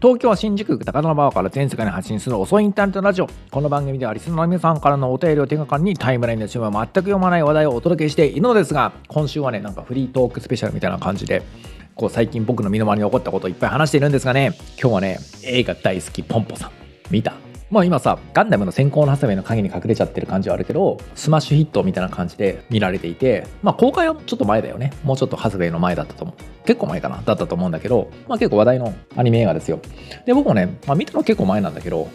東京は新宿区高田馬場から全世界に発信する遅いインターネットラジオ。この番組ではリスナーの皆さんからのお便りを手がかりにタイムラインの潮目は全く読まない話題をお届けしているのですが今週はねなんかフリートークスペシャルみたいな感じでこう最近僕の身の回りに起こったことをいっぱい話しているんですがね今日はね映画大好きポンポさん見た？まあ今さガンダムの閃光のハサウェイの影に隠れちゃってる感じはあるけどスマッシュヒットみたいな感じで見られていてまあ公開はちょっと前だよね。もうちょっとハサウェイの前だったと思う。結構前かな？だったと思うんだけどまあ結構話題のアニメ映画ですよ。で僕もね、まあ、見たの結構前なんだけど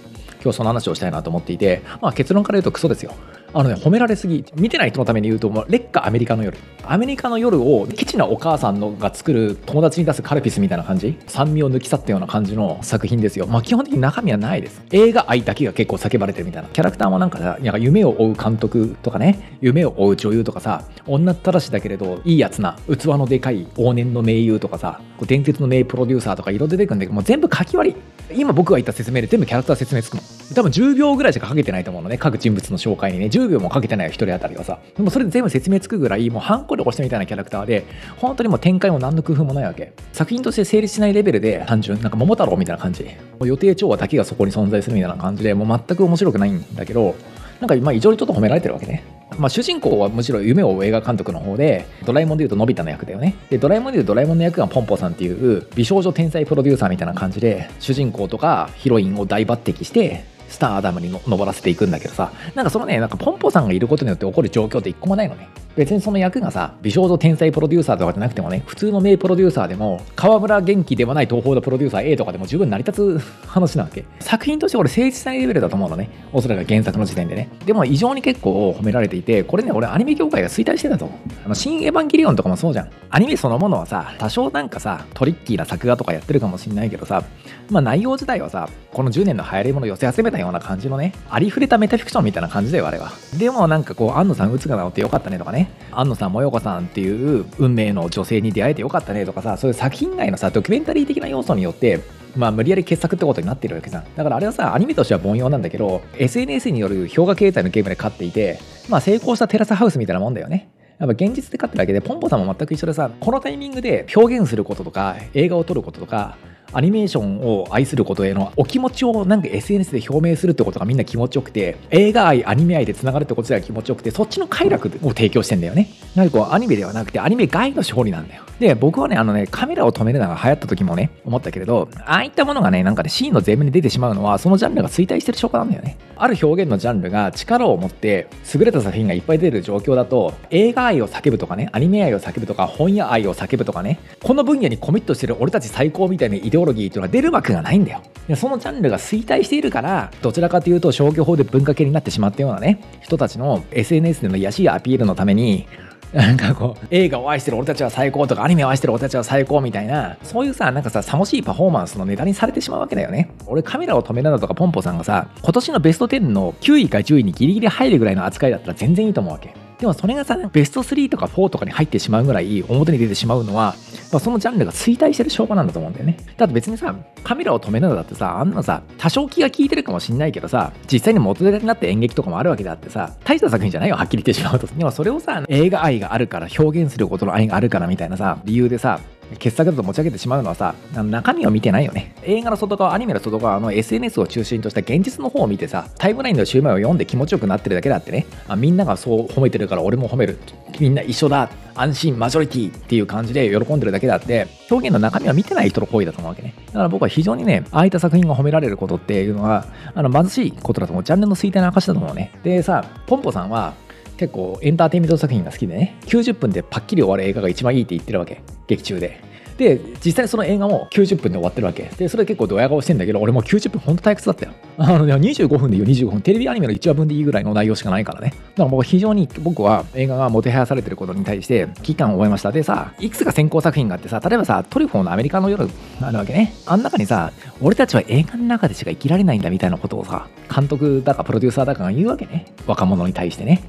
今日その話をしたいなと思っていて、まあ、結論から言うとクソですよ。あのね、褒められすぎ。見てない人のために言うと、もう劣化アメリカの夜。アメリカの夜を、ケチなお母さんのが作る友達に出すカルピスみたいな感じ？酸味を抜き去ったような感じの作品ですよ。まあ基本的に中身はないです。映画愛だけが結構叫ばれてるみたいな。キャラクターもなんかさ、なんか夢を追う監督とかね、夢を追う女優とかさ、女ったらしだけれど、いいやつな、器のでかい往年の名優とかさ、伝説の名プロデューサーとか色出てくるんだけど、もう全部書き割り。今僕が言った説明で全部キャラクター説明つくの。多分10秒ぐらいしかかけてないと思うのね。各人物の紹介にね。10 10秒もかけてないよ、1人当たりはさ。でもそれで全部説明つくぐらい、もうハンコで押したみたいなキャラクターで、本当にもう展開も何の工夫もないわけ。作品として成立しないレベルで単純、なんか桃太郎みたいな感じ。もう予定調和だけがそこに存在するみたいな感じで、もう全く面白くないんだけど、なんかまあ異常にちょっと褒められてるわけね。まあ、主人公はむしろ夢を追う映画監督の方で、ドラえもんでいうとのび太の役だよね。で、ドラえもんでいうとドラえもんの役がポンポさんっていう美少女天才プロデューサーみたいな感じで、主人公とかヒロインを大抜擢して、スターアダムに登らせていくんだけどさ、なんかそのね、なんかポンポさんがいることによって起こる状況って一個もないのね。別にその役がさ、美少女天才プロデューサーとかじゃなくてもね、普通の名プロデューサーでも、河村元気ではない東方のプロデューサー A とかでも十分成り立つ話なわけ。作品として俺誠実なレベルだと思うのね。おそらく原作の時点でね。でも異常に結構褒められていて、これね、俺アニメ業界が衰退してたと思う。あの、新エヴァンゲリオンとかもそうじゃん。アニメそのものはさ、多少なんかさ、トリッキーな作画とかやってるかもしんないけどさ、まあ内容自体はさ、この10年の流行り物を寄せ集めたような感じのね、ありふれたメタフィクションみたいな感じだよ、あれは。でもなんかこう、安野さん、うつが治ってよかったねとかね、安野さん、もよこさんっていう運命の女性に出会えてよかったねとかさ、そういう作品外のさ、ドキュメンタリー的な要素によって、まあ、無理やり傑作ってことになってるわけじゃん。だからあれはさ、アニメとしては凡庸なんだけど、SNS による氷河経済のゲームで勝っていて、まあ、成功したテラスハウスみたいなもんだよね。やっぱ現実で勝ってるだけで、ポンポさんも全く一緒でさ、このタイミングで表現することとか、映画を撮ることとか、アニメーションを愛することへのお気持ちをなんか SNS で表明するってことがみんな気持ちよくて、映画愛、アニメ愛でつながるってことが気持ちよくて、そっちの快楽を提供してんだよね。なんかこうアニメではなくてアニメ外の勝利なんだよ。で、僕はね、あのね、カメラを止めるのが流行った時もね、思ったけれど、ああいったものがね、なんかね、シーンの前面に出てしまうのは、そのジャンルが衰退してる証拠なんだよね。ある表現のジャンルが力を持って優れた作品がいっぱい出る状況だと、映画愛を叫ぶとかね、アニメ愛を叫ぶとか、本屋愛を叫ぶとかね、この分野にコミットしてる俺たち最高みたいなイデオロギーっていうのは出るわけがないんだよ。でそのジャンルが衰退しているから、どちらかというと消去法で文化系になってしまったようなね、人たちの SNS での癒しいアピールのために、なんかこう、映画を愛してる俺たちは最高とか、アニメを愛してる俺たちは最高みたいな、そういうさ、なんかさ、さもしいパフォーマンスのネタにされてしまうわけだよね。俺カメラを止めるなとかポンポさんがさ、今年のベスト10の9位か10位にギリギリ入るぐらいの扱いだったら全然いいと思うわけ。でもそれがさ、ベスト3とか4とかに入ってしまうぐらい表に出てしまうのは、まあ、そのジャンルが衰退してる証拠なんだと思うんだよね。だって別にさ、カメラを止めるのだってさ、あんなさ、多少気が利いてるかもしんないけどさ、実際に元ネタになって演劇とかもあるわけであってさ、大した作品じゃないよ、はっきり言ってしまうと。でもそれをさ、映画愛があるから、表現することの愛があるからみたいなさ、理由でさ、傑作だと持ち上げてしまうのはさ、中身を見てないよね。映画の外側、アニメの外側の SNS を中心とした現実の方を見てさ、タイムラインのシューマイを読んで気持ちよくなってるだけだってね、あみんながそう褒めてるから俺も褒める。みんな一緒だ。安心、マジョリティっていう感じで喜んでるだけだって、表現の中身は見てない人の行為だと思うわけね。だから僕は非常にね、ああいった作品が褒められることっていうのは、あの貧しいことだと思う。ジャンルの衰退の証だと思うね。でさ、ポンポさんは、結構エンターテインメント作品が好きでね90分でパッキリ終わる映画が一番いいって言ってるわけ劇中でで実際その映画も90分で終わってるわけ。でそれ結構ドヤ顔してんだけど俺もう90分ほんと退屈だったよ。あの25分でいいよ。25分。テレビアニメの1話分でいいぐらいの内容しかないからね。だから僕非常に僕は映画がもてはやされてることに対して危機感を覚えました。でさいくつか先行作品があってさ例えばさトリュフォーのアメリカの夜あるわけね。あん中にさ俺たちは映画の中でしか生きられないんだみたいなことをさ監督だかプロデューサーだかが言うわけね。若者に対してね。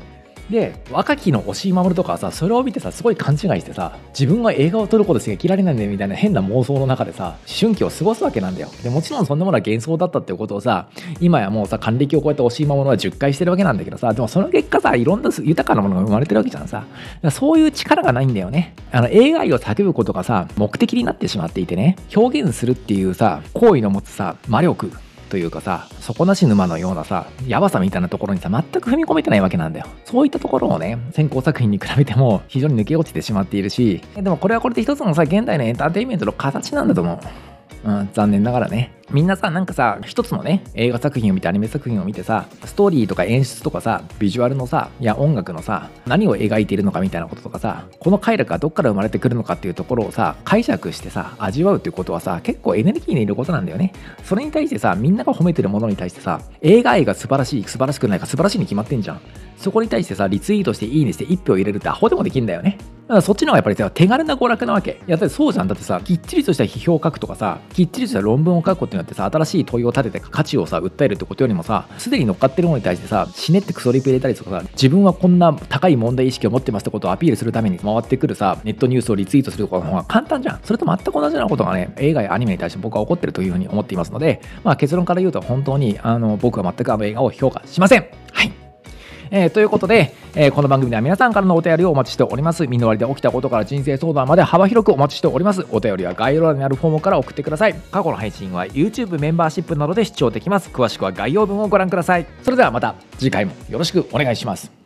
で若きの押井守とかはさそれを見てさすごい勘違いしてさ自分は映画を撮ることしか生きられないんだよみたいな変な妄想の中でさ思春期を過ごすわけなんだよ。でもちろんそんなものは幻想だったっていうことをさ今やもうさ還暦を超えた押井守は10回してるわけなんだけどさでもその結果さいろんな豊かなものが生まれてるわけじゃんさ。そういう力がないんだよね。あの映画愛を叫ぶことがさ目的になってしまっていてね。表現するっていうさ行為の持つさ魔力。というかさ底なし沼のようなさやばさみたいなところにさ全く踏み込めてないわけなんだよ。そういったところをね先行作品に比べても非常に抜け落ちてしまっているしでもこれはこれで一つのさ現代のエンターテインメントの形なんだと思う。うん、残念ながらね。みんなさ、なんかさ、一つのね、映画作品を見て、アニメ作品を見てさ、ストーリーとか演出とかさ、ビジュアルのさ、いや音楽のさ、何を描いているのかみたいなこととかさ、この快楽がどっから生まれてくるのかっていうところをさ、解釈してさ、味わうっていうことはさ、結構エネルギーにいることなんだよね。それに対してさ、みんなが褒めてるものに対してさ、映画愛が素晴らしい、素晴らしくないか素晴らしいに決まってんじゃん。そこに対してさ、リツイートしていいねして1票入れるってアホでもできんだよね。だからそっちの方がやっぱりさ、手軽な娯楽なわけ。やっぱりそうじゃん。だってさ、きっちりとした批評を書くとかさ、きっちりとした論文を書くことによってさ、新しい問いを立てて価値をさ、訴えるってことよりもさ、すでに乗っかってるものに対してさ、死ねってクソリプ入れたりとかさ、自分はこんな高い問題意識を持ってますってことをアピールするために回ってくるさ、ネットニュースをリツイートすることの方が簡単じゃん。それと全く同じようなことがね、映画やアニメに対して僕は起こってるというふうに思っていますので、まあ結論から言うと本当に、あの、僕は全くあの映画を評価しません。えー、ということで、えー、この番組では皆さんからのお便りをお待ちしております。身の回りで起きたことから人生相談まで幅広くお待ちしております。お便りは概要欄にあるフォームから送ってください。過去の配信は YouTube メンバーシップなどで視聴できます。詳しくは概要文をご覧ください。それではまた次回もよろしくお願いします。